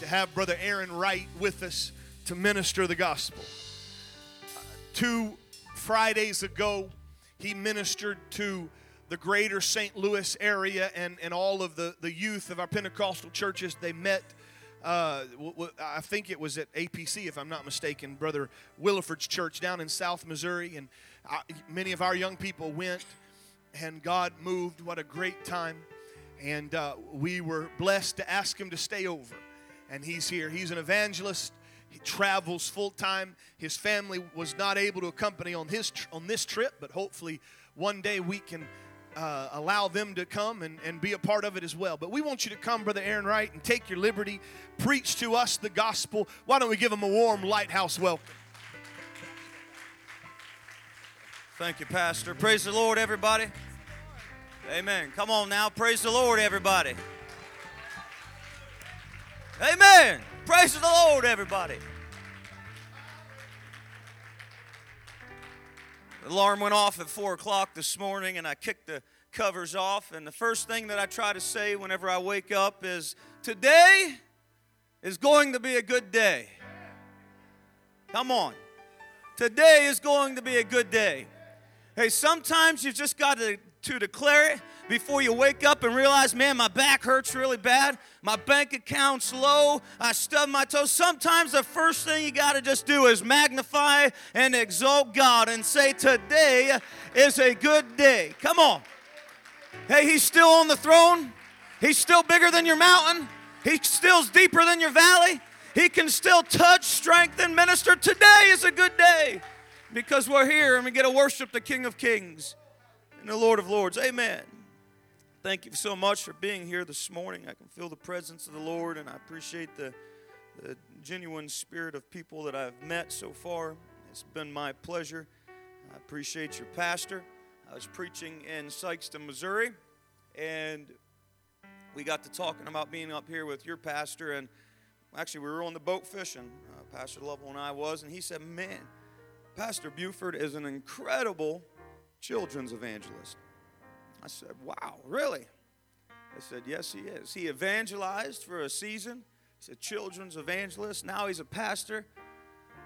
to have Brother Aaron Wright with us to minister the gospel. Uh, two Fridays ago, he ministered to the greater St. Louis area and, and all of the, the youth of our Pentecostal churches. They met, uh, w- w- I think it was at APC, if I'm not mistaken, Brother Williford's church down in South Missouri. And I, many of our young people went, and God moved. What a great time. And uh, we were blessed to ask him to stay over. And he's here. He's an evangelist. He travels full time. His family was not able to accompany on his on this trip, but hopefully one day we can uh, allow them to come and, and be a part of it as well. But we want you to come, Brother Aaron Wright, and take your liberty, preach to us the gospel. Why don't we give him a warm lighthouse welcome? Thank you, Pastor. Praise the Lord, everybody. Amen. Come on now. Praise the Lord, everybody. Amen. Praise the Lord, everybody. The alarm went off at 4 o'clock this morning, and I kicked the covers off. And the first thing that I try to say whenever I wake up is Today is going to be a good day. Come on. Today is going to be a good day. Hey, sometimes you've just got to, to declare it before you wake up and realize, man, my back hurts really bad. My bank account's low. I stub my toes. Sometimes the first thing you got to just do is magnify and exalt God and say, today is a good day. Come on. Hey, He's still on the throne. He's still bigger than your mountain. He still deeper than your valley. He can still touch, strengthen, minister. Today is a good day because we're here and we get to worship the King of Kings and the Lord of Lords. Amen. Thank you so much for being here this morning. I can feel the presence of the Lord and I appreciate the, the genuine spirit of people that I've met so far. It's been my pleasure. I appreciate your pastor. I was preaching in Sikeston, Missouri, and we got to talking about being up here with your pastor and actually we were on the boat fishing uh, pastor lovell and i was and he said man pastor buford is an incredible children's evangelist i said wow really? I said yes he is. He evangelized for a season. He's a children's evangelist. Now he's a pastor.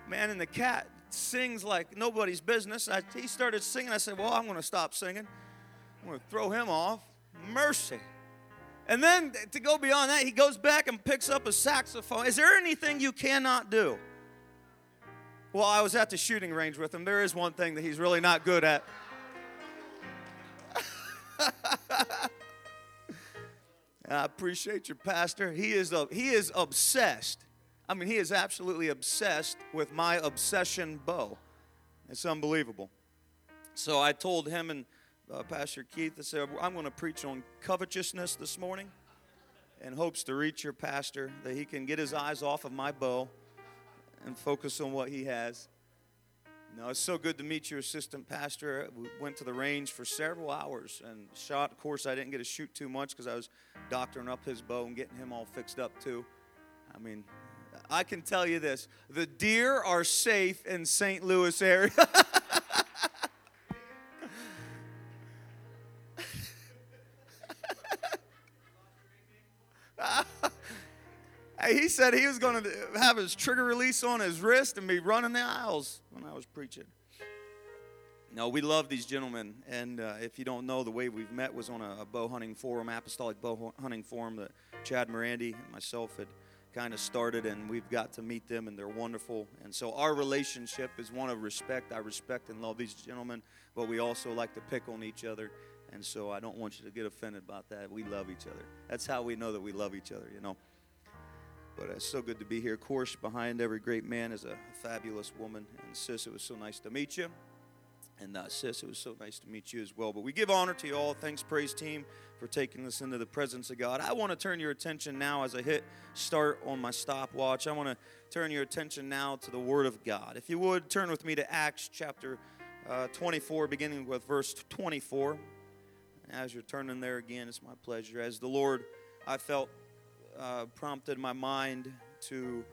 Man and the cat sings like nobody's business. I, he started singing. I said well i'm going to stop singing. I'm going to throw him off. Mercy. And then to go beyond that, he goes back and picks up a saxophone. Is there anything you cannot do? Well, I was at the shooting range with him. There is one thing that he's really not good at. I appreciate your pastor. He is a, he is obsessed. I mean, he is absolutely obsessed with my obsession bow. It's unbelievable. So I told him and uh, Pastor Keith, I said, I'm going to preach on covetousness this morning in hopes to reach your pastor that he can get his eyes off of my bow and focus on what he has. No, it's so good to meet your assistant pastor. We went to the range for several hours and shot. Of course, I didn't get to shoot too much because I was doctoring up his bow and getting him all fixed up too. I mean, I can tell you this the deer are safe in St. Louis area. he said he was going to have his trigger release on his wrist and be running the aisles when I was preaching. No, we love these gentlemen, and uh, if you don't know, the way we've met was on a, a bow hunting forum, apostolic bow hunting forum that Chad Morandi and myself had kind of started, and we've got to meet them, and they're wonderful. And so our relationship is one of respect. I respect and love these gentlemen, but we also like to pick on each other. And so I don't want you to get offended about that. We love each other. That's how we know that we love each other, you know. But it's so good to be here. Of course, behind every great man is a fabulous woman. And sis, it was so nice to meet you. And uh, sis, it was so nice to meet you as well. But we give honor to you all. Thanks, praise team, for taking us into the presence of God. I want to turn your attention now as I hit start on my stopwatch. I want to turn your attention now to the Word of God. If you would, turn with me to Acts chapter uh, 24, beginning with verse 24. As you're turning there again, it's my pleasure. As the Lord, I felt uh, prompted my mind to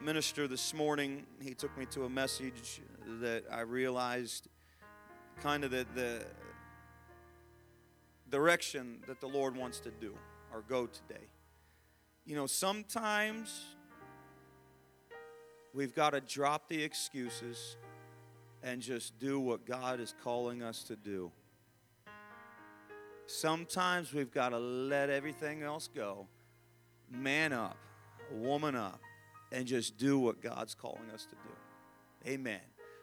minister this morning, He took me to a message that I realized kind of the, the direction that the Lord wants to do or go today. you know, sometimes we've got to drop the excuses and just do what God is calling us to do. Sometimes we've got to let everything else go, man up, woman up, and just do what God's calling us to do. Amen.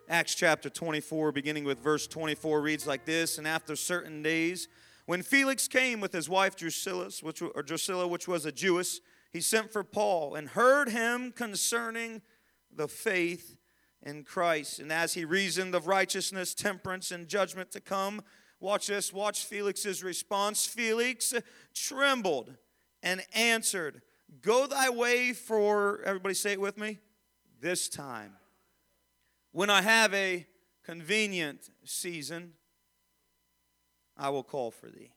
Acts chapter 24, beginning with verse 24, reads like this And after certain days, when Felix came with his wife Drusilla, which, or Drusilla, which was a Jewess, he sent for Paul and heard him concerning the faith in Christ. And as he reasoned of righteousness, temperance, and judgment to come, watch this, watch Felix's response. Felix trembled and answered, Go thy way for, everybody say it with me, this time when I have a convenient season, I will call for thee.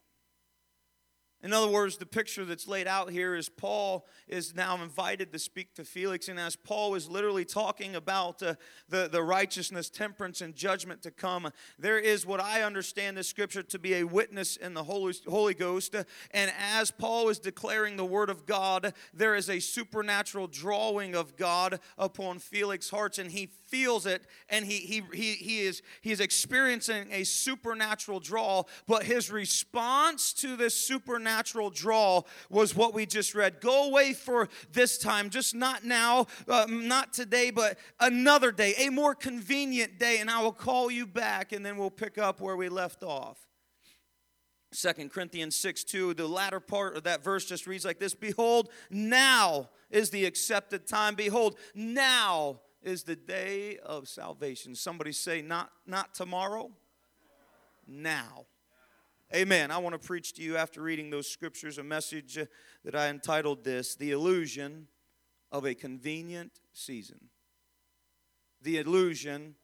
In other words, the picture that's laid out here is Paul is now invited to speak to Felix. And as Paul is literally talking about uh, the, the righteousness, temperance, and judgment to come, there is what I understand the scripture to be a witness in the Holy, Holy Ghost. And as Paul is declaring the word of God, there is a supernatural drawing of God upon Felix's hearts, and he feels it, and he, he, he, he, is, he is experiencing a supernatural draw. But his response to this supernatural supernatural draw was what we just read. Go away for this time, just not now, uh, not today, but another day, a more convenient day, and I will call you back, and then we'll pick up where we left off. Second Corinthians 6 2, the latter part of that verse just reads like this Behold, now is the accepted time. Behold, now is the day of salvation. Somebody say, not, not tomorrow, now. Amen. I want to preach to you after reading those scriptures a message that I entitled this The Illusion of a Convenient Season. The Illusion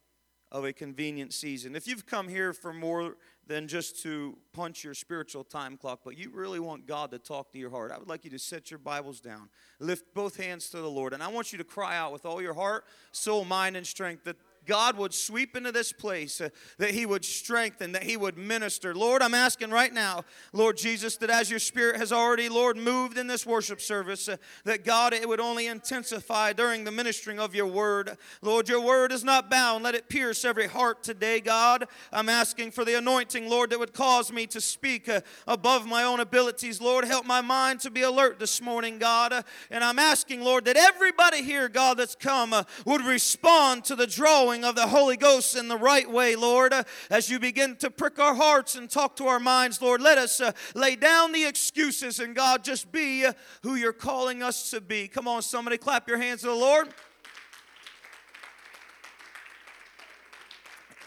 of a Convenient Season. If you've come here for more than just to punch your spiritual time clock, but you really want God to talk to your heart, I would like you to set your Bibles down, lift both hands to the Lord, and I want you to cry out with all your heart, soul, mind, and strength that God would sweep into this place, uh, that He would strengthen, that He would minister. Lord, I'm asking right now, Lord Jesus, that as your Spirit has already, Lord, moved in this worship service, uh, that God, it would only intensify during the ministering of your word. Lord, your word is not bound. Let it pierce every heart today, God. I'm asking for the anointing, Lord, that would cause me to speak uh, above my own abilities. Lord, help my mind to be alert this morning, God. And I'm asking, Lord, that everybody here, God, that's come uh, would respond to the drawing of the Holy Ghost in the right way, Lord. Uh, as you begin to prick our hearts and talk to our minds, Lord, let us uh, lay down the excuses and God just be uh, who you're calling us to be. Come on, somebody, clap your hands to the Lord.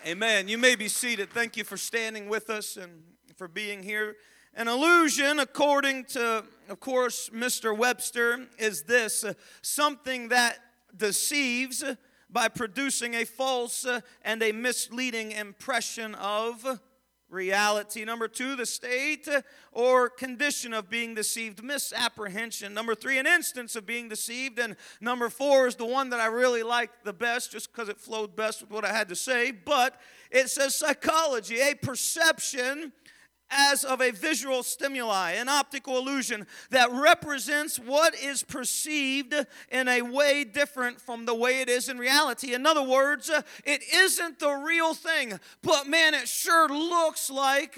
Amen. You may be seated. Thank you for standing with us and for being here. An illusion, according to, of course, Mr. Webster, is this something that deceives by producing a false uh, and a misleading impression of reality. Number two, the state uh, or condition of being deceived, misapprehension. Number three, an instance of being deceived. And number four is the one that I really like the best just because it flowed best with what I had to say. But it says psychology, a perception as of a visual stimuli, an optical illusion that represents what is perceived in a way different from the way it is in reality. In other words, it isn't the real thing, but man, it sure looks like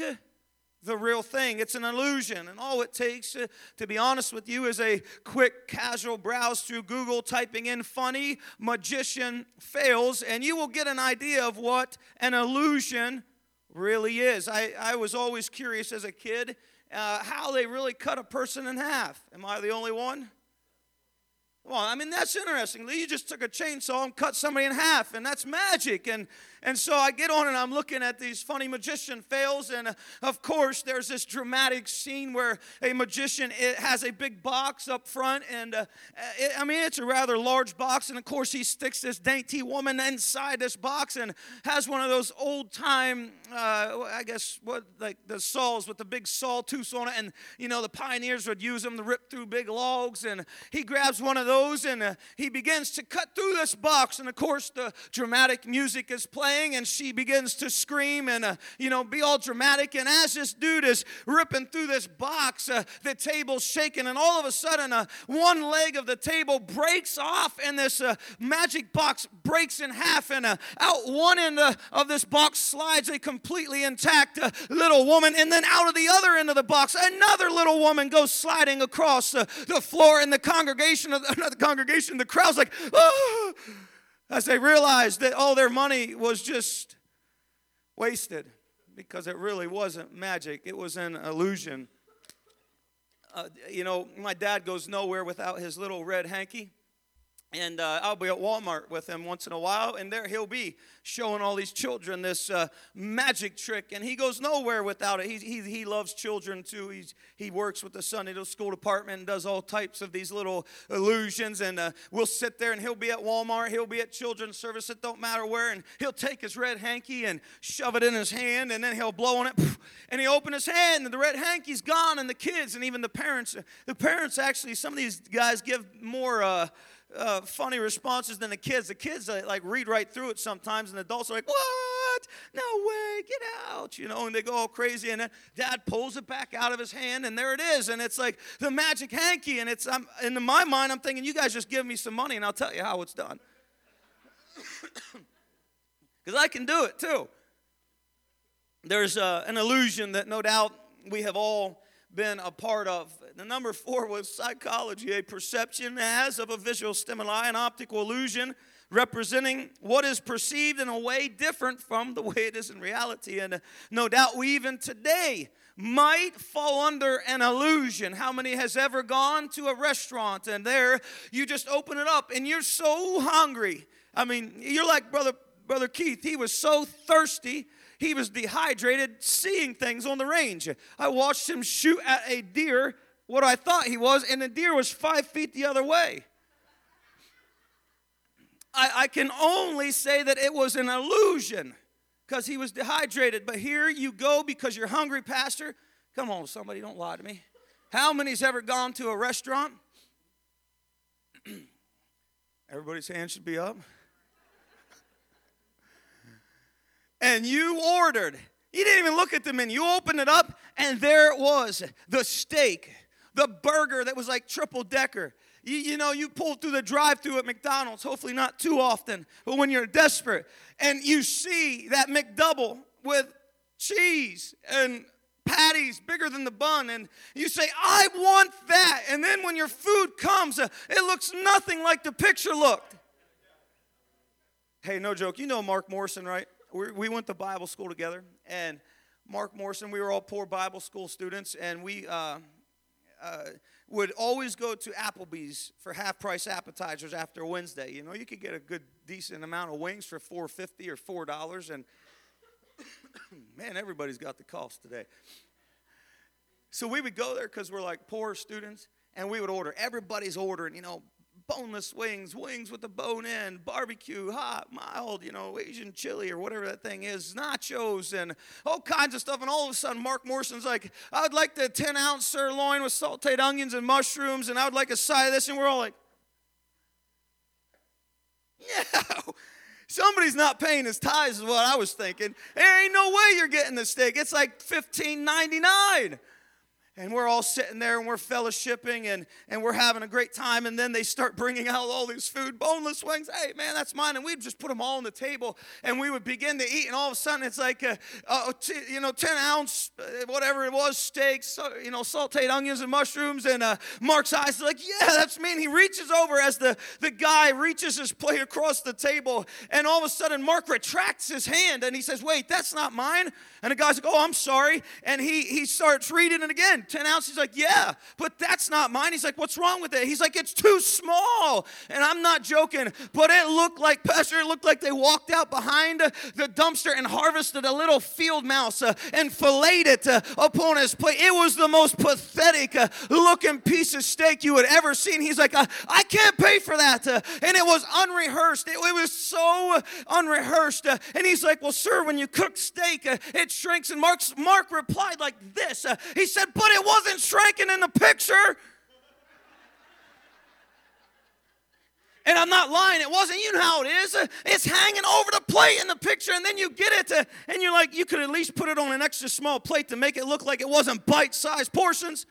the real thing. It's an illusion. And all it takes, uh, to be honest with you, is a quick, casual browse through Google, typing in funny magician fails, and you will get an idea of what an illusion really is. I, I was always curious as a kid uh, how they really cut a person in half. Am I the only one? Well, I mean, that's interesting. You just took a chainsaw and cut somebody in half, and that's magic. And and so I get on and I'm looking at these funny magician fails. And uh, of course, there's this dramatic scene where a magician it has a big box up front. And uh, it, I mean, it's a rather large box. And of course, he sticks this dainty woman inside this box and has one of those old time, uh, I guess, what, like the saws with the big saw tooth on it. And, you know, the pioneers would use them to rip through big logs. And he grabs one of those and uh, he begins to cut through this box. And of course, the dramatic music is playing, and she begins to scream and, uh, you know, be all dramatic. And as this dude is ripping through this box, uh, the table's shaking, and all of a sudden, uh, one leg of the table breaks off, and this uh, magic box breaks in half, and uh, out one end of this box slides a completely intact little woman, and then out of the other end of the box, another little woman goes sliding across the floor, and the congregation, of, not the congregation, the crowd's like, oh, as they realized that all their money was just wasted because it really wasn't magic, it was an illusion. Uh, you know, my dad goes nowhere without his little red hanky. And uh, I'll be at Walmart with him once in a while, and there he'll be showing all these children this uh, magic trick, and he goes nowhere without it. He, he, he loves children too. He's, he works with the Sunday school department and does all types of these little illusions. And uh, we'll sit there, and he'll be at Walmart, he'll be at children's service, it don't matter where, and he'll take his red hanky and shove it in his hand, and then he'll blow on it, and he open his hand, and the red hanky's gone, and the kids and even the parents, the parents actually, some of these guys give more. Uh, funny responses than the kids. The kids uh, like read right through it sometimes, and adults are like, "What? No way! Get out!" You know, and they go all crazy. And then Dad pulls it back out of his hand, and there it is. And it's like the magic hanky. And it's I'm in my mind, I'm thinking, you guys just give me some money, and I'll tell you how it's done. Because I can do it too. There's uh, an illusion that no doubt we have all been a part of. The number four was psychology, a perception as of a visual stimuli, an optical illusion representing what is perceived in a way different from the way it is in reality. And uh, no doubt we even today might fall under an illusion. How many has ever gone to a restaurant and there you just open it up and you're so hungry? I mean, you're like brother brother Keith, he was so thirsty he was dehydrated, seeing things on the range. I watched him shoot at a deer, what I thought he was, and the deer was five feet the other way. I, I can only say that it was an illusion because he was dehydrated. But here you go because you're hungry, Pastor. Come on, somebody, don't lie to me. How many's ever gone to a restaurant? Everybody's hand should be up. And you ordered. You didn't even look at the menu. You opened it up, and there it was the steak, the burger that was like triple decker. You, you know, you pull through the drive through at McDonald's, hopefully not too often, but when you're desperate, and you see that McDouble with cheese and patties bigger than the bun, and you say, I want that. And then when your food comes, uh, it looks nothing like the picture looked. Hey, no joke. You know Mark Morrison, right? We went to Bible school together, and Mark Morrison, we were all poor Bible school students, and we uh, uh, would always go to Applebee's for half price appetizers after Wednesday. You know, you could get a good, decent amount of wings for four fifty or four dollars, and man, everybody's got the cost today. So we would go there because we're like poor students, and we would order. Everybody's ordering, you know, boneless wings, wings with the bone in, barbecue, hot, mild, you know, Asian chili or whatever that thing is, nachos, and all kinds of stuff. And all of a sudden, Mark Morrison's like, I would like the 10 ounce sirloin with sauteed onions and mushrooms, and I would like a side of this. And we're all like, yeah. Somebody's not paying his tithes, is what I was thinking. There ain't no way you're getting the steak. It's like $15.99 and we're all sitting there and we're fellowshipping and, and we're having a great time and then they start bringing out all these food boneless wings. Hey man that's mine. And we'd just put them all on the table and we would begin to eat and all of a sudden it's like a, a t- you know 10 ounce uh, whatever it was steaks you know sauteed onions and mushrooms and uh, mark's eyes are like yeah that's me and he reaches over as the, the guy reaches his plate across the table and all of a sudden mark retracts his hand and he says wait that's not mine. And the guy's like oh i'm sorry. And he, he starts reading it again 10 ounces. He's like, Yeah, but that's not mine. He's like, What's wrong with it? He's like, It's too small. And I'm not joking, but it looked like, Pastor, it looked like they walked out behind the dumpster and harvested a little field mouse uh, and filleted it uh, upon his plate. It was the most pathetic uh, looking piece of steak you had ever seen. He's like, I, can't pay for that. Uh, and it was unrehearsed. It, it was so unrehearsed. Uh, and he's like, Well, sir, when you cook steak, uh, it shrinks. And Mark's, Mark replied like this He said, But it wasn't shrinking in the picture. And I'm not lying. It wasn't. You know how it is. It's hanging over the plate in the picture, and then you get it, to, and you're like, you could at least put it on an extra small plate to make it look like it wasn't bite-sized portions.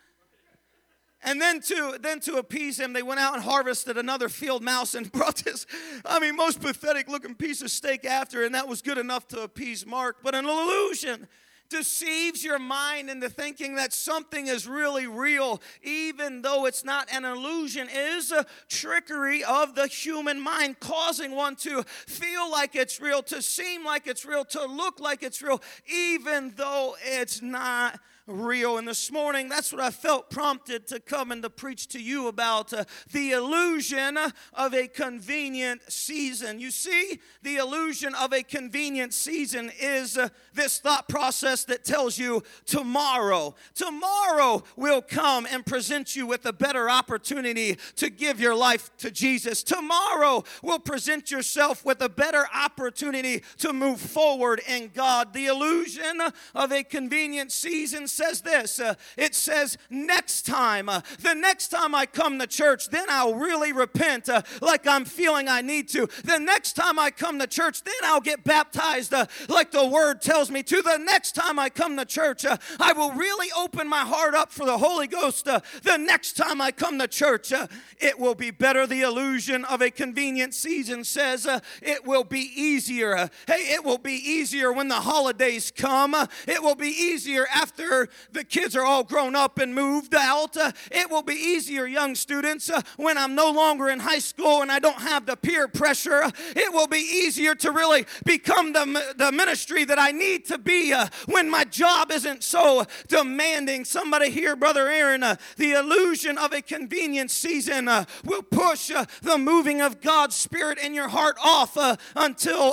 And then to then to appease him, they went out and harvested another field mouse and brought this, I mean, most pathetic looking piece of steak after, and that was good enough to appease Mark. But an illusion deceives your mind into thinking that something is really real, even though it's not. An illusion, is a trickery of the human mind, causing one to feel like it's real, to seem like it's real, to look like it's real, even though it's not real. And this morning, that's what I felt prompted to come and to preach to you about uh, the illusion of a convenient season. You see, the illusion of a convenient season is uh, this thought process that tells you tomorrow, tomorrow will come and present you with a better opportunity to give your life to Jesus. Tomorrow will present yourself with a better opportunity to move forward in God. The illusion of a convenient season says this uh, it says, next time, uh, the next time I come to church, then I'll really repent uh, like I'm feeling I need to. The next time I come to church, then I'll get baptized like the word tells me to. The next time I come to church, I will really open my heart up for the Holy Ghost. The next time I come to church, it will be better. The illusion of a convenient season says it will be easier. Uh, hey, it will be easier when the holidays come. It will be easier after the kids are all grown up and moved out. It will be easier, young students, uh, when I'm no longer in high school and I don't have the peer pressure. It will be easier to really become the, the ministry that I need to be uh, when my job isn't so demanding. Somebody here, Brother Aaron, the illusion of a convenient season will push the moving of God's Spirit in your heart off uh,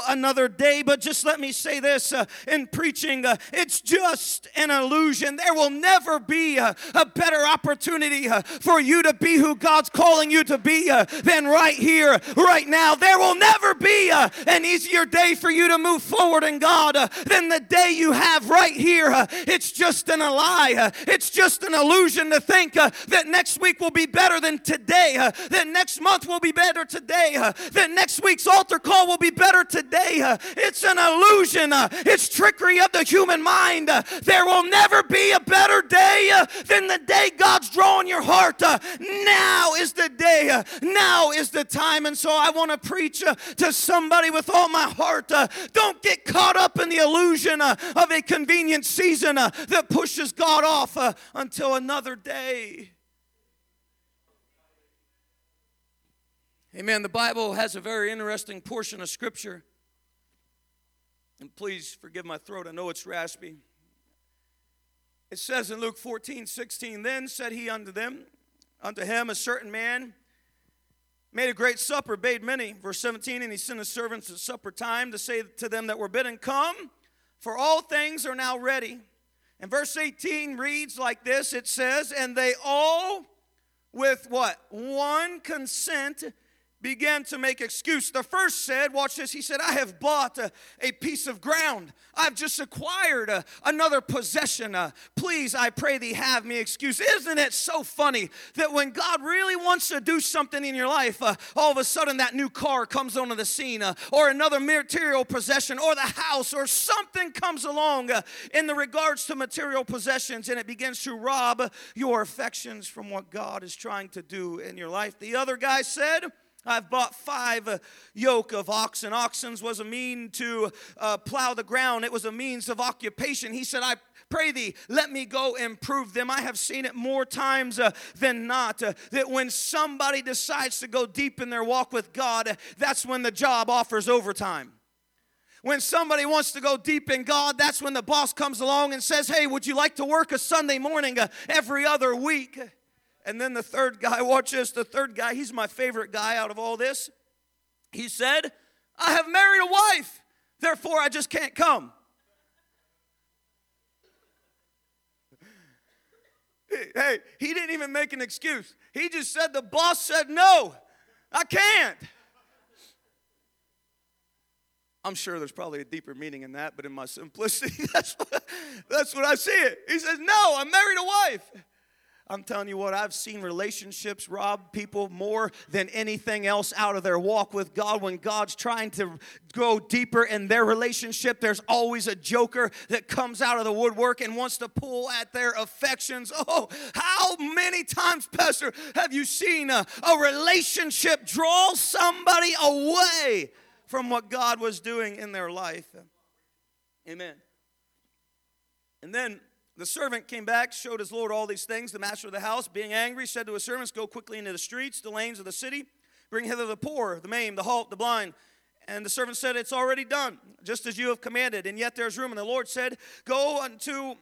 another day. But just let me say this uh, in preaching uh, it's just an illusion. There will never be uh, a better opportunity uh, for you to be who God's calling you to be uh, than right here, right now. There will never be uh, an easier day for you to move forward in God than the day you have right here. It's just an. Uh, it's just an illusion to think that next week will be better than today, that next month will be better today, that next week's altar call will be better today. Uh, it's an illusion. Uh, it's trickery of the human mind. Uh, there will never be a better day uh, than the day God's drawing your heart. Uh, now is the day. Uh, now is the time. And so I want to preach to somebody with all my heart. Don't get caught up in the illusion of a convenient season that pushes God off until another day. Amen. The Bible has a very interesting portion of Scripture. And please forgive my throat, I know it's raspy. It says in Luke 14, 16, Then said he unto them, unto him, a certain man made a great supper, bade many. Verse 17, and he sent his servants at supper time to say to them that were bidden, Come, for all things are now ready. And verse 18 reads like this it says, And they all, with what? One consent, began to make excuse. The first said, watch this, he said, I have bought a, a piece of ground. I've just acquired a, another possession. Uh, please, I pray thee, have me excuse. Isn't it so funny that when God really wants to do something in your life, uh, all of a sudden that new car comes onto the scene, uh, or another material possession, or the house, or something comes along uh, in the regards to material possessions, and it begins to rob your affections from what God is trying to do in your life. The other guy said, I've bought five uh, yoke of oxen. Oxens was a mean to uh, plow the ground. It was a means of occupation. He said, I pray thee, let me go and prove them. I have seen it more times uh, than not uh, that when somebody decides to go deep in their walk with God, uh, that's when the job offers overtime. When somebody wants to go deep in God, that's when the boss comes along and says, Hey, would you like to work a Sunday morning uh, every other week? And then the third guy, watch this, the third guy, he's my favorite guy out of all this. He said, I have married a wife, therefore I just can't come. Hey, he didn't even make an excuse. He just said, The boss said, No, I can't. I'm sure there's probably a deeper meaning in that, but in my simplicity, that's what, that's what I see it. He says, No, I married a wife. I'm telling you what, I've seen relationships rob people more than anything else out of their walk with God. When God's trying to go deeper in their relationship, there's always a joker that comes out of the woodwork and wants to pull at their affections. Oh, how many times, Pastor, have you seen a, a relationship draw somebody away from what God was doing in their life? Amen. And then the servant came back, showed his Lord all these things. The master of the house, being angry, said to his servants, Go quickly into the streets, the lanes of the city, bring hither the poor, the maimed, the halt, the blind. And the servant said, It's already done, just as you have commanded, and yet there's room. And the Lord said, Go unto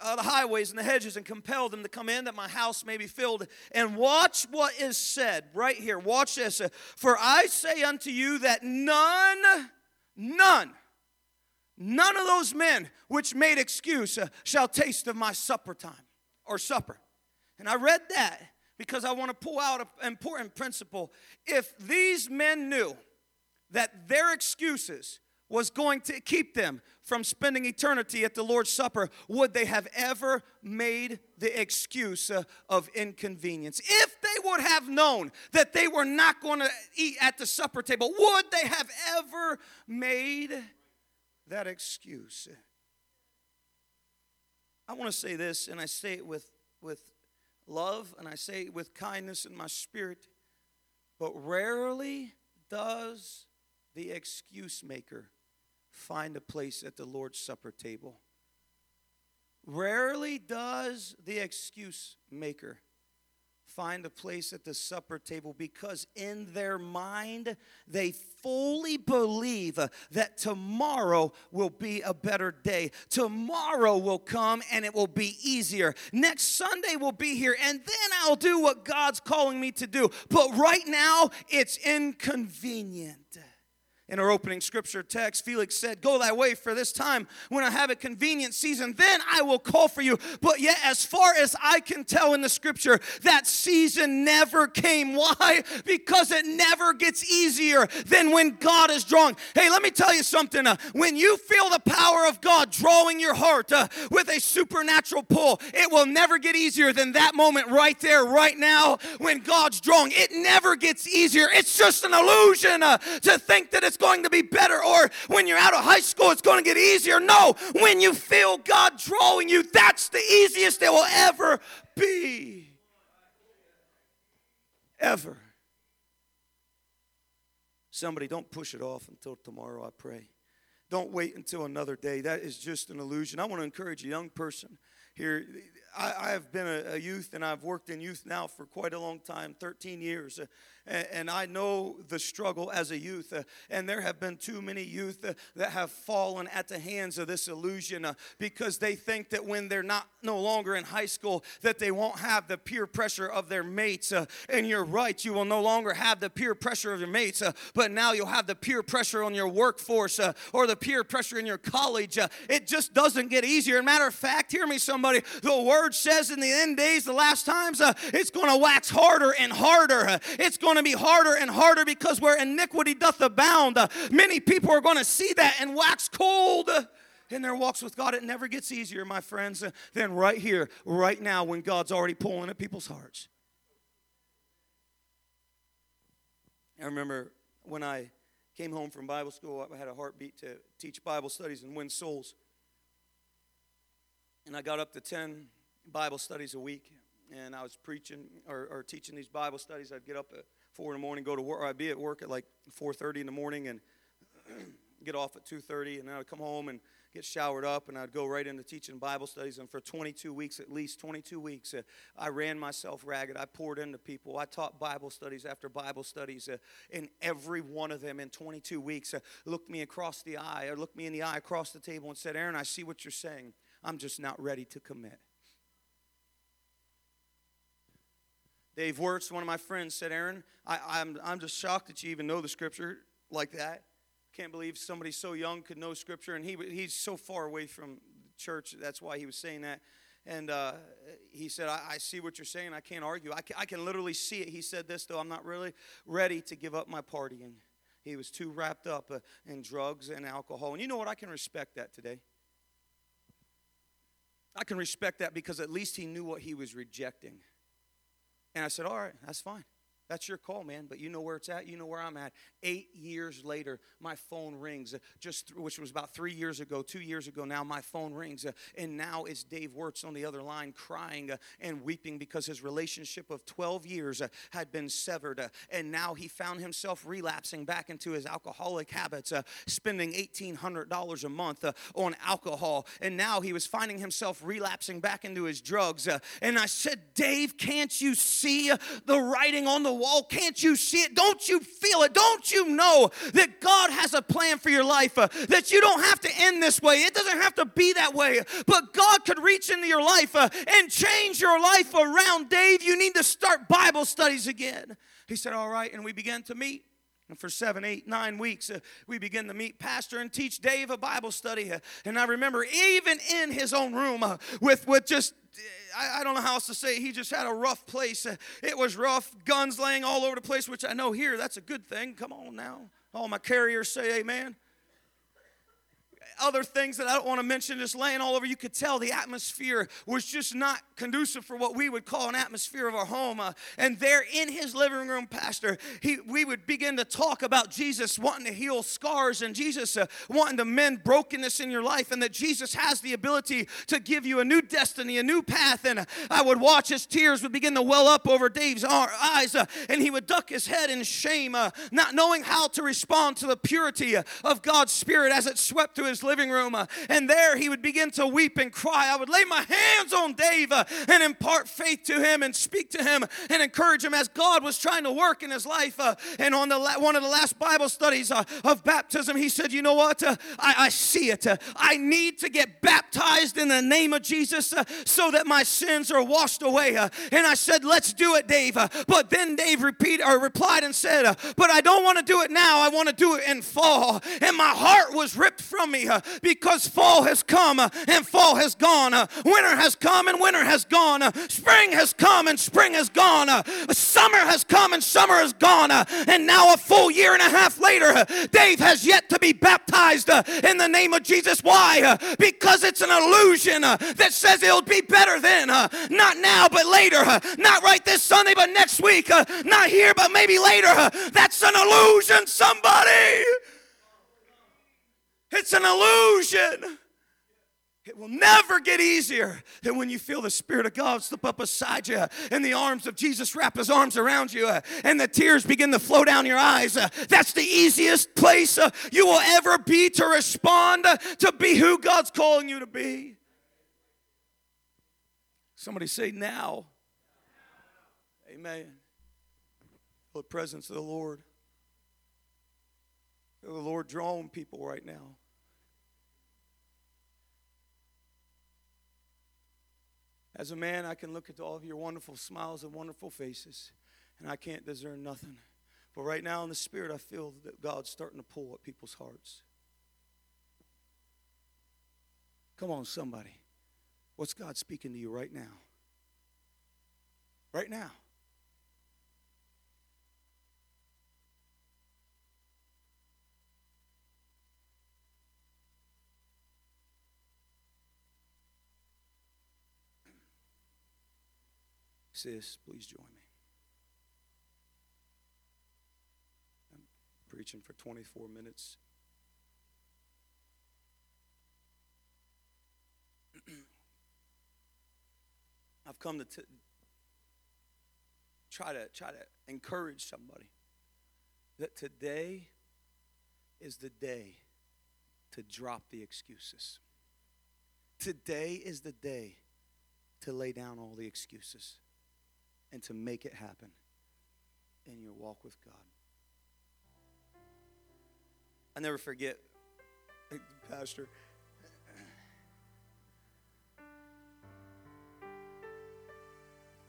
uh, the highways and the hedges and compel them to come in that my house may be filled. And watch what is said right here. Watch this. For I say unto you that none, none, None of those men which made excuse uh, shall taste of my supper time or supper. And I read that because I want to pull out an important principle. If these men knew that their excuses was going to keep them from spending eternity at the Lord's Supper, would they have ever made the excuse uh, of inconvenience? If they would have known that they were not going to eat at the supper table, would they have ever made that excuse. I want to say this, and I say it with, with love, and I say it with kindness in my spirit, but rarely does the excuse maker find a place at the Lord's Supper table. Rarely does the excuse maker find a place at the supper table because in their mind they fully believe that tomorrow will be a better day. Tomorrow will come and it will be easier. Next Sunday will be here and then I'll do what God's calling me to do. But right now it's inconvenient in our opening scripture text, Felix said, Go thy way for this time. When I have a convenient season, then I will call for you. But yet, as far as I can tell in the scripture, that season never came. Why? Because it never gets easier than when God is drawing. Hey, let me tell you something. Uh, when you feel the power of God drawing your heart uh, with a supernatural pull, it will never get easier than that moment right there, right now, when God's drawing. It never gets easier. It's just an illusion uh, to think that it's going to be better, or when you're out of high school, it's going to get easier. No, when you feel God drawing you, that's the easiest it will ever be. Ever. Somebody, don't push it off until tomorrow, I pray. Don't wait until another day. That is just an illusion. I want to encourage a young person here. I, I have been a, a, youth and I've worked in youth now for quite a long time 13 years. Uh, And, I know the struggle as a youth. Uh, and there have been too many youth uh, that have fallen at the hands of this illusion uh, because they think that when they're not no longer in high school, that they won't have the peer pressure of their mates. And you're right, you will no longer have the peer pressure of your mates, but now you'll have the peer pressure on your workforce or the peer pressure in your college. it just doesn't get easier. Matter of fact, hear me, somebody, the word says in the end days, the last times, it's going to wax harder and harder. It's going to be harder and harder because where iniquity doth abound, uh, many people are going to see that and wax cold in their walks with God. It never gets easier, my friends, uh, than right here, right now, when God's already pulling at people's hearts. I remember when I came home from Bible school, I had a heartbeat to teach Bible studies and win souls. And I got up to 10 Bible studies a week, and I was preaching or, or teaching these Bible studies. I'd get up at four in the morning, go to work. I'd be at work at like 4:30 in the morning, and get off at 2:30, and then I'd come home and get showered up, and I'd go right into teaching Bible studies. And for 22 weeks, at least 22 weeks, uh, I ran myself ragged. I poured into people. I taught Bible studies after Bible studies, uh, and every one of them in 22 weeks uh, looked me across the eye, or looked me in the eye across the table, and said, "Aaron, I see what you're saying. I'm just not ready to commit." Dave Wirtz, one of my friends, said, Aaron, I, am I'm, I'm just shocked that you even know the scripture like that. Can't believe somebody so young could know scripture. And he, he's so far away from church. That's why he was saying that. And uh, he said, I, I, see what you're saying. I can't argue. I can, I can literally see it. He said this, though I'm not really ready to give up my partying. He was too wrapped up uh, in drugs and alcohol. And you know what? I can respect that today. I can respect that because at least he knew what he was rejecting. And I said, All right, that's fine. That's your call, man. But you know where it's at. You know where I'm at. Eight years later, my phone rings. Uh, just th- which was about three years ago, two years ago. Now my phone rings, uh, and now it's Dave Wirtz on the other line, crying uh, and weeping because his relationship of 12 years uh, had been severed, uh, and now he found himself relapsing back into his alcoholic habits, uh, spending $1,800 a month on alcohol, and now he was finding himself relapsing back into his drugs. and I said, Dave, can't you see the writing on the wall? Can't you see it? Don't you feel it? Don't you know that God has a plan for your life? uh, that you don't have to end this way. It doesn't have to be that way. But God could reach into your life uh, and change your life around. Dave, you need to start Bible studies again. He said, All right. And we began to meet. And for seven, eight, nine weeks, uh, we began to meet Pastor and teach Dave a Bible study. Uh, and I remember even in his own room uh, with, with just, I, I, don't know how else to say, it, he just had a rough place. It was rough, guns laying all over the place, which I know here, that's a good thing. Come on now. All my carriers say amen other things that I don't want to mention just laying all over. You could tell the atmosphere was just not conducive for what we would call an atmosphere of our home. Uh, and there in his living room, Pastor, he, we would begin to talk about Jesus wanting to heal scars and Jesus uh, wanting to mend brokenness in your life and that Jesus has the ability to give you a new destiny, a new path. And I would watch his tears would begin to well up over Dave's eyes uh, and he would duck his head in shame, uh, not knowing how to respond to the purity of God's Spirit as it swept through his living room. Uh, and there he would begin to weep and cry. I would lay my hands on Dave uh, and impart faith to him and speak to him and encourage him as God was trying to work in his life. Uh, and on the la- one of the last Bible studies uh, of baptism, he said, You know what? Uh, I, I, see it. Uh, I need to get baptized in the name of Jesus so that my sins are washed away. and I said, Let's do it, Dave. but then Dave repeated or replied and said, But I don't want to do it now. I want to do it in fall. And my heart was ripped from me because fall has come and fall has gone. Winter has come and winter has gone. Spring has come and spring has gone. Summer has come and summer has gone. And now, a full year and a half later, Dave has yet to be baptized in the name of Jesus. Why? Because it's an illusion that says it'll be better then. Not now, but later. Not right this Sunday, but next week. Not here, but maybe later. That's an illusion, somebody. It's an illusion. It will never get easier than when you feel the Spirit of God slip up beside you and the arms of Jesus wrap his arms around you uh, and the tears begin to flow down your eyes. Uh, that's the easiest place uh, you will ever be to respond to be who God's calling you to be. Somebody say now. Amen. The presence of the Lord. The Lord drawing people right now. As a man, I can look at all of your wonderful smiles and wonderful faces, and I can't discern nothing. But right now in the spirit, I feel that God's starting to pull at people's hearts. Come on, somebody. What's God speaking to you right now? Right now. Sis, please join me. I'm preaching for 24 minutes. I've come to t- try to try to encourage somebody that today is the day to drop the excuses. Today is the day to lay down all the excuses and to make it happen in your walk with God. I never forget, Pastor.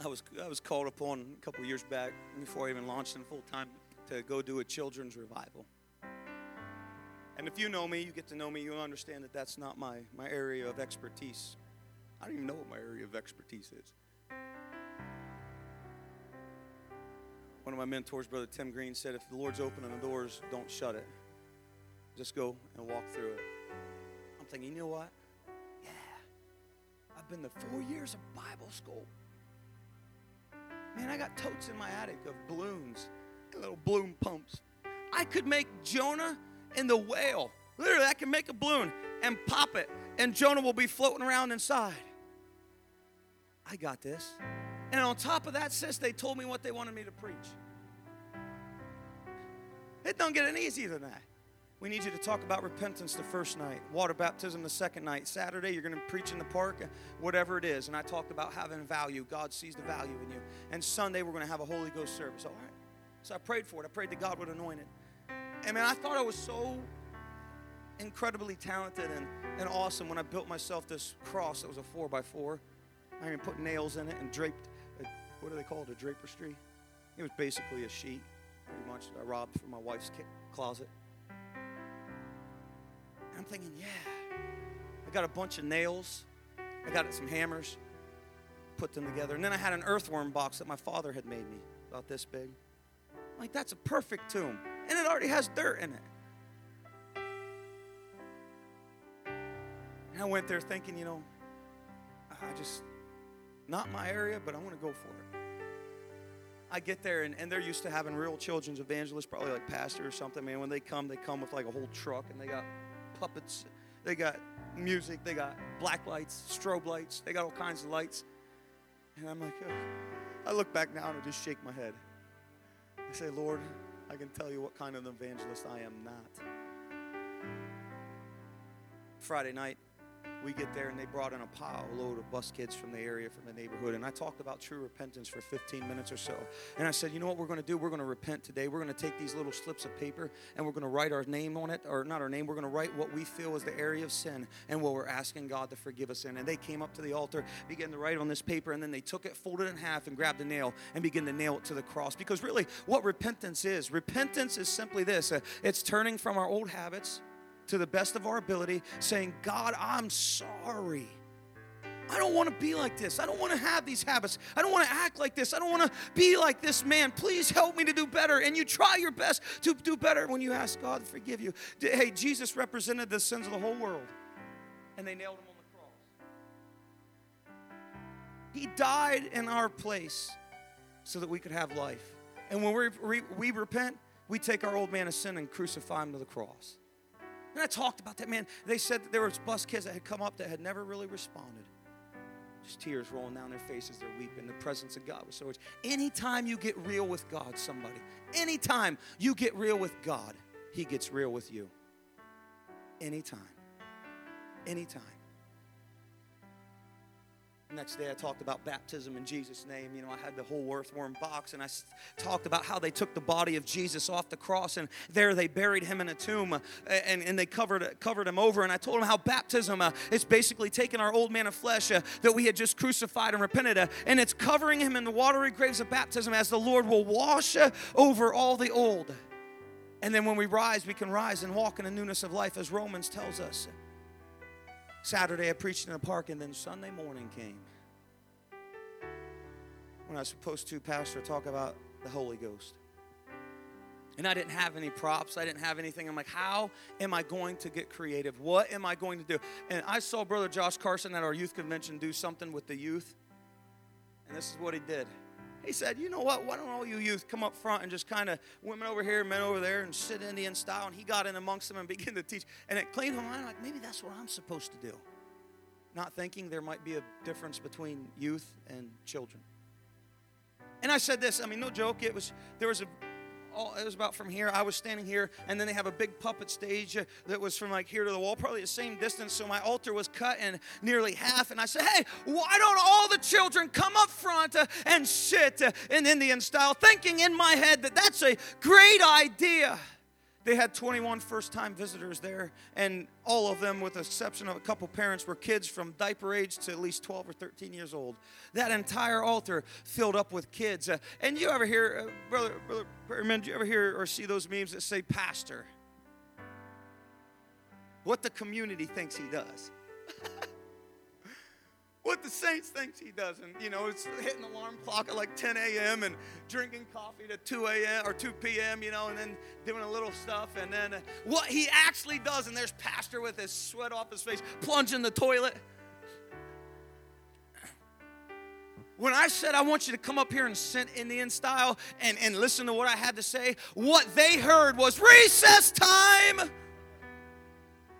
I was I was called upon a couple years back before I even launched in full time to go do a children's revival. And if you know me, you get to know me, you'll understand that that's not my, my area of expertise. I don't even know what my area of expertise is. One of my mentors, Brother Tim Green, said, If the Lord's opening the doors, don't shut it. Just go and walk through it. I'm thinking, you know what? Yeah. I've been to four years of Bible school. Man, I got totes in my attic of balloons, little balloon pumps. I could make Jonah and the whale. Literally, I can make a balloon and pop it, and Jonah will be floating around inside. I got this. And on top of that, sis, they told me what they wanted me to preach. It don't get any easier than that. We need you to talk about repentance the first night, water baptism the second night. Saturday, you're going to preach in the park, uh, whatever it is. And I talked about having value. God sees the value in you. And Sunday, we're going to have a Holy Ghost service. All right. So I prayed for it. I prayed that God would anoint it. And man, I thought I was so incredibly talented and, and awesome when I built myself this cross that was a four by four. I even put nails in it and draped, what do they call it, a draperstry? It was basically a sheet, pretty much, that I robbed from my wife's closet. I'm thinking, yeah, I got a bunch of nails, I got some hammers, put them together. And then I had an earthworm box that my father had made me, about this big. I'm like, that's a perfect tomb. And it already has dirt in it. And I went there thinking, you know, I just, not my area, but I want to go for it. I get there and, and they're used to having real children's evangelists, probably like pastor or something, man. When they come, they come with like a whole truck and they got puppets, they got music, they got black lights, strobe lights, they got all kinds of lights. And I'm like, oh. I look back now and I just shake my head. I say, Lord, I can tell you what kind of evangelist I am not. Friday night, we get there and they brought in a pile load of bus kids from the area from the neighborhood. And i talked about true repentance for 15 minutes or so. And i said you know what we're going to do? We're going to repent today. We're going to take these little slips of paper and we're going to write our name on it or not our name we're going to write what we feel is the area of sin and what we're asking god to forgive us in. And they came up to the altar began to write on this paper and then they took it folded it in half and grabbed a nail and began to nail it to the cross. Because really what repentance is repentance is simply this uh, it's turning from our old habits to the best of our ability, saying, God, I'm sorry. I don't want to be like this. I don't want to have these habits. I don't want to act like this. I don't want to be like this man. Please help me to do better. And you try your best to do better when you ask God to forgive you. Hey, Jesus represented the sins of the whole world, and they nailed him on the cross. He died in our place so that we could have life. And when we, we repent, we take our old man of sin and crucify him to the cross. And I talked about that, man. They said there was bus kids that had come up that had never really responded. Just tears rolling down their faces, they're weeping. The presence of God was so much. Anytime you get real with God, somebody, anytime you get real with God, He gets real with you. Anytime. Anytime. Next day, I talked about baptism in Jesus' name. You know, I had the whole earthworm box, and I talked about how they took the body of Jesus off the cross, and there they buried him in a tomb, and, and they covered, covered him over. And I told them how baptism uh, is basically taking our old man of flesh uh, that we had just crucified and repented, uh, and it's covering him in the watery graves of baptism as the Lord will wash uh, over all the old. And then when we rise, we can rise and walk in the newness of life, as Romans tells us. Saturday I preached in the park, and then Sunday morning came. When I was supposed to, Pastor, talk about the Holy Ghost. And I didn't have any props. I didn't have anything. I'm like, how am I going to get creative? What am I going to do? And I saw Brother Josh Carson at our youth convention do something with the youth. And this is what he did. He said, You know what? Why don't all you youth come up front and just kind of women over here, men over there, and sit Indian style? And he got in amongst them and began to teach. And it cleaned my mind like, maybe that's what I'm supposed to do. Not thinking there might be a difference between youth and children. And I said this, I mean, no joke, it was, there was a, all, it was about from here. I was standing here, and then they have a big puppet stage uh, that was from like here to the wall, probably the same distance. So my altar was cut in nearly half. And I said, Hey, why don't all the children come up front uh, and sit uh, in Indian style? Thinking in my head that that's a great idea. They had 21 first time visitors there, and all of them, with the exception of a couple parents, were kids from diaper age to at least 12 or 13 years old. That entire altar filled up with kids. Uh, and you ever hear, uh, Brother, Brother Perman, do you ever hear or see those memes that say pastor? What the community thinks he does. what the saints thinks he does. And, you know, it's hitting the alarm clock at like 10 a.m. and drinking coffee to 2 a.m. or 2 p.m., you know, and then doing a little stuff. And then uh, what he actually does, and there's Pastor with his sweat off his face, plunge in the toilet. when I said I want you to come up here and sit Indian style and, and listen to what I had to say, what they heard was recess time.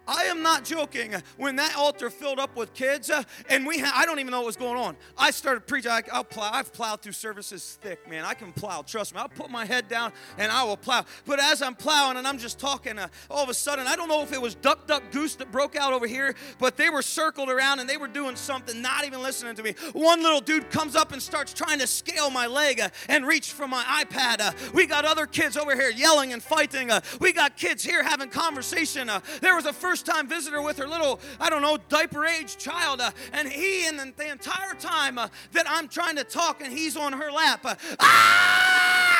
I am not joking. When that altar filled up with kids, uh, and we, ha- I don't even know what was going on. I started preaching. I, will plow. I've plowed through services thick, man. I can plow. Trust me. I'll put my head down and I will plow. But as I'm plowing and I'm just talking, uh, all of a sudden, I don't know if it was duck, duck, goose that broke out over here, but they were circled around and they were doing something, not even listening to me. One little dude comes up and starts trying to scale my leg uh, and reach for my iPad. Uh, we got other kids over here yelling and fighting. Uh, we got kids here having conversation. Uh, there was a first first time visitor with her little, I don't know, diaper age child. Uh, and he, and the, the entire time uh, that I'm trying to talk and he's on her lap, uh, ah!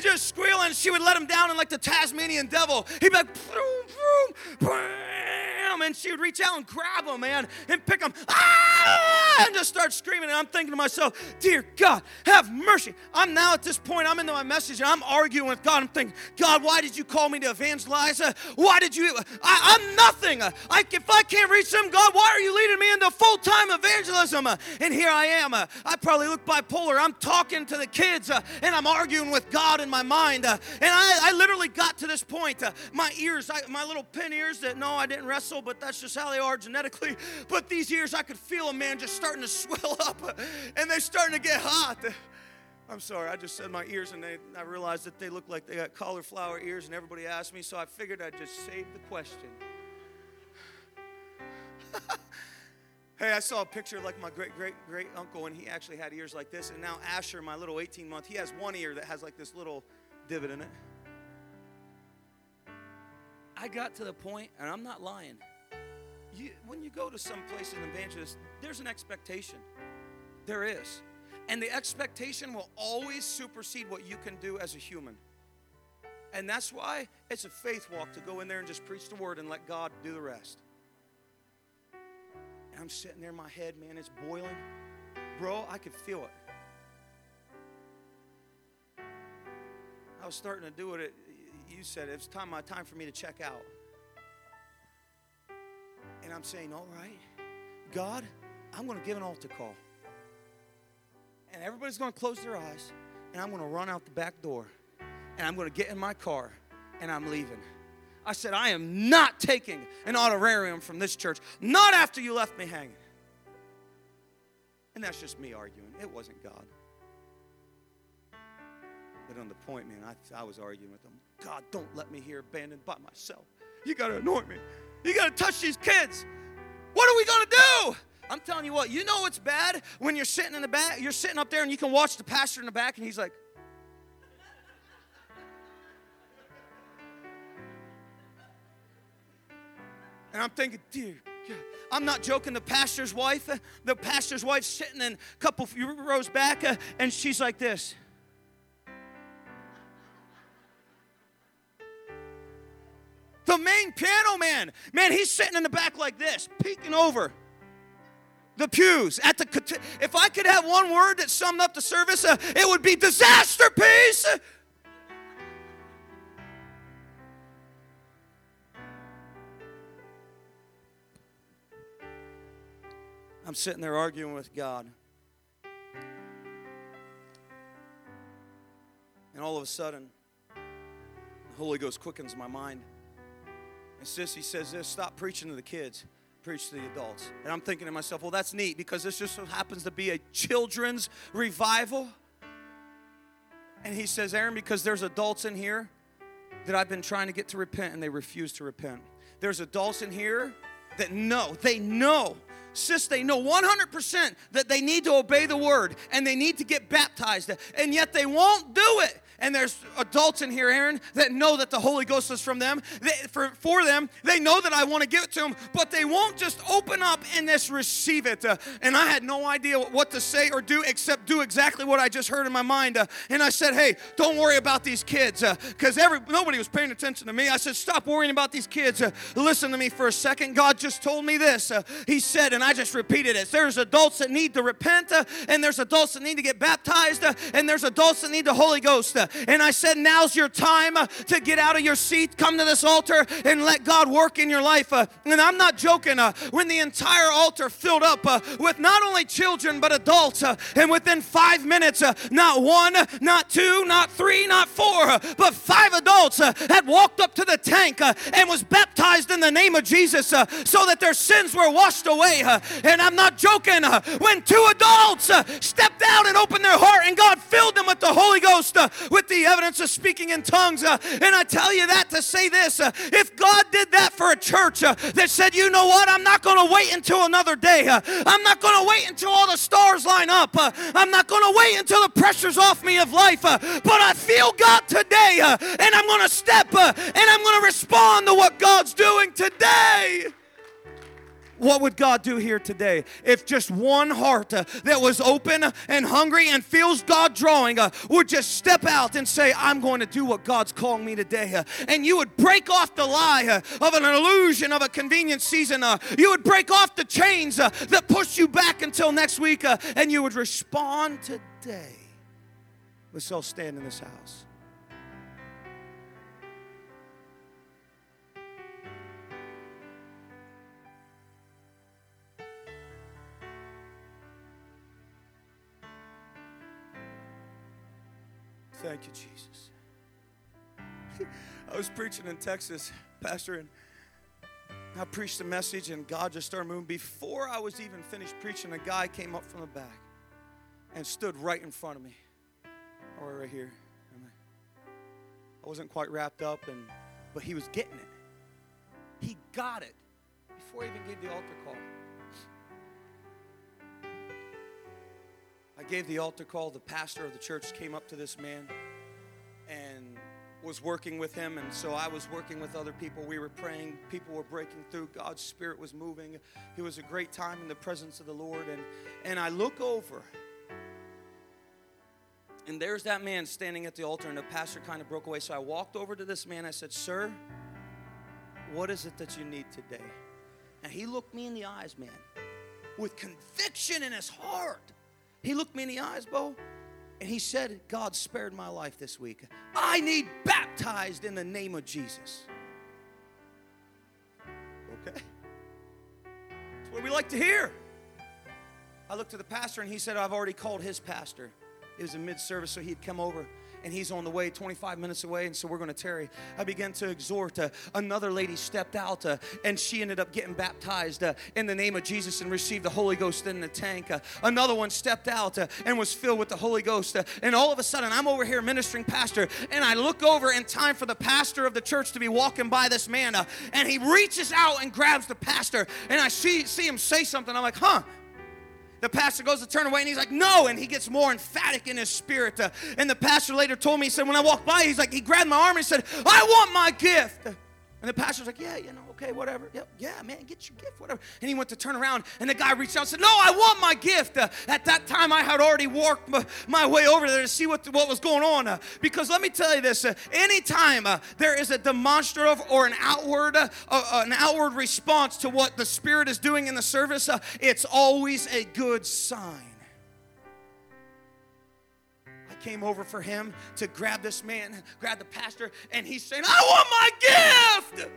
just squealing. She would let him down and like the Tasmanian devil. He'd be like, boom, boom, boom him, and she would reach out and grab them, man, and pick them, ah, and just start screaming. And I'm thinking to myself, dear God, have mercy. I'm now at this point, I'm into my message, and I'm arguing with God. I'm thinking, God, why did you call me to evangelize? Why did you? I, am nothing. I, if I can't reach them, God, why are you leading me into full time evangelism? And here I am. I probably look bipolar. I'm talking to the kids, and I'm arguing with God in my mind. And I, I, literally got to this point. my ears, I, my little pin ears that no, I didn't wrestle but that's just how they are genetically. But these ears, I could feel them, man, just starting to swell up and they're starting to get hot. I'm sorry, I just said my ears and they, I realized that they look like they got cauliflower ears and everybody asked me, so I figured I'd just save the question. hey, I saw a picture of like my great great great uncle and he actually had ears like this. And now Asher, my little 18 month, he has one ear that has like this little divot in it. I got to the point, and I'm not lying you, when you go to some place an evangelist, there's an expectation. There is. And the expectation will always supersede what you can do as a human. And that's why it's a faith walk to go in there and just preach the word and let God do the rest. And I'm sitting there, my head, man, it's boiling. Bro, I could feel it. I was starting to do it. You said it's time, my time for me to check out. And I'm saying, all right, God, I'm going to give an altar call. And everybody's going to close their eyes. And I'm going to run out the back door. And I'm going to get in my car. And I'm leaving. I said, I am not taking an honorarium from this church. Not after you left me hanging. And that's just me arguing. It wasn't God. But on the point, man, I, I was arguing with them. God, don't let me here abandoned by myself. You got to anoint me. You got to touch these kids. What are we going to do? I'm telling you what, you know what's bad when you're sitting in the back, you're sitting up there and you can watch the pastor in the back and he's like, And I'm thinking, dear I'm not joking. The pastor's wife, the pastor's wife sitting in a couple rows back, uh, and she's like this. The main piano man, man, he's sitting in the back like this, peeking over the pews at the if i could have one word that summed up the service uh, it would be disaster piece i'm sitting there arguing with god. And all of a sudden the holy ghost quickens my mind and Sissy says this stop preaching to the kids, preach to the adults. And I'm thinking to myself, well, that's neat because this just so happens to be a children's revival. And he says, Aaron, because there's adults in here that I've been trying to get to repent and they refuse to repent. There's adults in here that know, they know, sis, they know 100% that they need to obey the word and they need to get baptized, and yet they won't do it and there's adults in here, Aaron, that know that the Holy Ghost is from them. They, for, for them, they know that I want to give it to them, but they won't just open up and just receive it. Uh, and I had no idea what to say or do except do exactly what I just heard in my mind. Uh, and I said, hey, don't worry about these kids because uh, nobody was paying attention to me. I said, stop worrying about these kids. Uh, listen to me for a second. God just told me this. Uh, he said, and I just repeated it. There's adults that need to repent, uh, and there's adults that need to get baptized, and there's adults that need the Holy Ghost. And I said, Now's your time uh, to get out of your seat, come to this altar, and let God work in your life. Uh, and I'm not joking. Uh, when the entire altar filled up with not only children, but adults, and within five minutes, not one, not two, not three, not four, but five adults had walked up to the tank and was baptized in the name of Jesus so that their sins were washed away. And I'm not joking. When two adults stepped out and opened their heart, and God filled them with the Holy Ghost with the evidence of speaking in tongues. Uh, and I tell you that to say this uh, if God did that for a church uh, that said, you know what, I'm not going to wait until another day, I'm not going to wait until all the stars line up, I'm not going to wait until the pressure's off me of life, but I feel God today, and I'm going to step and I'm going to respond to what God's doing today. What would God do here today if just one heart uh, that was open and hungry and feels God drawing uh, would just step out and say, I'm going to do what God's calling me today? Uh, and you would break off the lie uh, of an illusion of a convenient season. Uh, you would break off the chains uh, that push you back until next week and you would respond today. Let's all stand in this house. Thank you, Jesus. I was preaching in Texas, Pastor, and I preached a message, and God just started moving. Before I was even finished preaching, a guy came up from the back and stood right in front of me. Oh, or right here. I wasn't quite wrapped up, and but he was getting it. He got it before he even gave the altar call. I gave the altar call. The pastor of the church came up to this man and was working with him. And so I was working with other people. We were praying. People were breaking through. God's Spirit was moving. It was a great time in the presence of the Lord. And, and I look over. And there's that man standing at the altar, and the pastor kind of broke away. So I walked over to this man. I said, Sir, what is it that you need today? And he looked me in the eyes, man, with conviction in his heart. He looked me in the eyes, Bo, and he said, God spared my life this week. I need baptized in the name of Jesus. Okay. That's what we like to hear. I looked to the pastor and he said, I've already called his pastor. It was a mid service, so he'd come over and he's on the way 25 minutes away and so we're going to tarry. I began to exhort uh, another lady stepped out uh, and she ended up getting baptized uh, in the name of jesus and received the holy ghost in the tank uh, another one stepped out uh, and was filled with the holy ghost uh, and all of a sudden i'm over here ministering pastor and i look over in time for the pastor of the church to be walking by this man and he reaches out and grabs the pastor and i see, see him say something. I'm like huh the pastor goes to turn away and he's like, no. And he gets more emphatic in his spirit. Uh, and the pastor later told me, he said, when I walked by, he's like, he grabbed my arm and said, I want my gift. And the pastor's like, yeah, you know, okay, whatever. Yep, yeah, man, get your gift, whatever. And he went to turn around, and the guy reached out and said, no, I want my gift. Uh, at that time, I had already walked my, my way over there to see what, what was going on. Uh, because let me tell you this, uh, anytime uh, there is a demonstrative or an outward, uh, uh, an outward response to what the Spirit is doing in the service, it's always a good sign came over for him to grab this man, grab the pastor, and he's saying, I want my gift.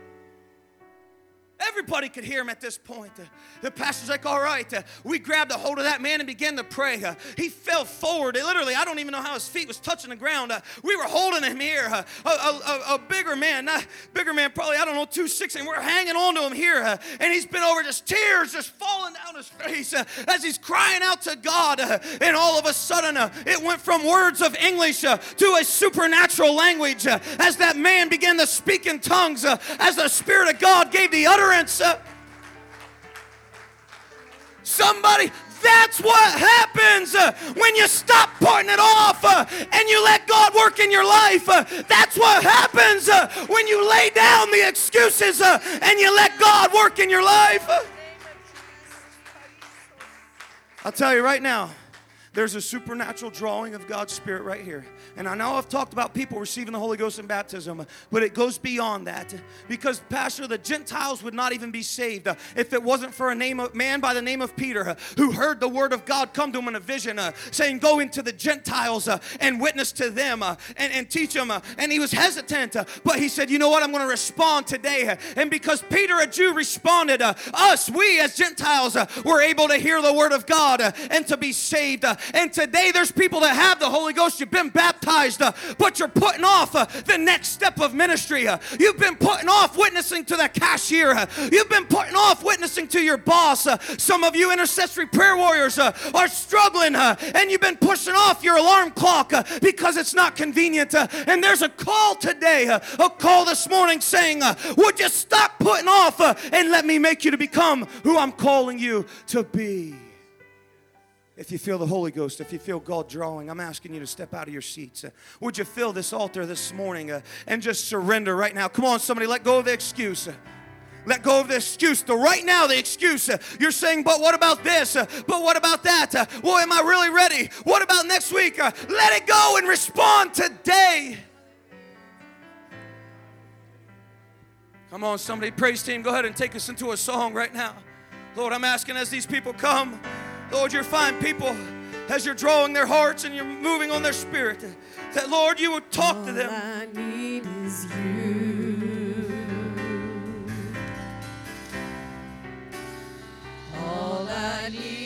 Everybody could hear him at this point. Uh, the pastor's like, All right. Uh, we grabbed a hold of that man and began to pray. Uh, he fell forward. Literally, I don't even know how his feet was touching the ground. we were holding him here. A, a, a, bigger man, not bigger man, probably, I don't know, 260, and we're hanging on to him here. and he's been over just tears just falling down his face as he's crying out to God. and all of a sudden, it went from words of English to a supernatural language as that man began to speak in tongues, as the Spirit of God gave the utterance Somebody, that's what happens uh, when you stop putting it off uh, and you let God work in your life. Uh, that's what happens when you lay down the excuses and you let God work in your life. I'll tell you right now, there's a supernatural drawing of God's Spirit right here. And I know I've talked about people receiving the Holy Ghost in baptism, but it goes beyond that. Because, Pastor, the Gentiles would not even be saved uh, if it wasn't for a name of, man by the name of Peter uh, who heard the word of God come to him in a vision uh, saying, Go into the Gentiles uh, and witness to them uh, and, and teach them. Uh. and he was hesitant, but he said, You know what? I'm going to respond today. And because Peter, a Jew, responded, us, we as Gentiles, were able to hear the word of God and to be saved. and today, there's people that have the Holy Ghost. You've been baptized, uh, but you're putting off uh, the next step of ministry. uh. You've been putting off witnessing to the cashier. Uh. You've been putting off witnessing to your boss. Uh. Some of you intercessory prayer warriors uh, are struggling, and you've been pushing off your alarm clock because it's not convenient. and there's a call today, a call this morning saying, Would you stop putting off and let me make you to become who I'm calling you to be? If you feel the Holy Ghost, if you feel God drawing, I'm asking you to step out of your seats. Uh, would you fill this altar this morning uh, and just surrender right now? Come on, somebody, let go of the excuse. Uh, let go of the excuse. The right now, the excuse. Uh, you're saying, but what about this? Uh, but what about that? Uh, well, am I really ready? What about next week? Uh, let it go and respond today. Come on, somebody, praise team, go ahead and take us into a song right now. Lord, I'm asking as these people come, Lord, you're finding people as you're drawing their hearts and you're moving on their spirit. That, Lord, you would talk All to them. I need is you. All I need.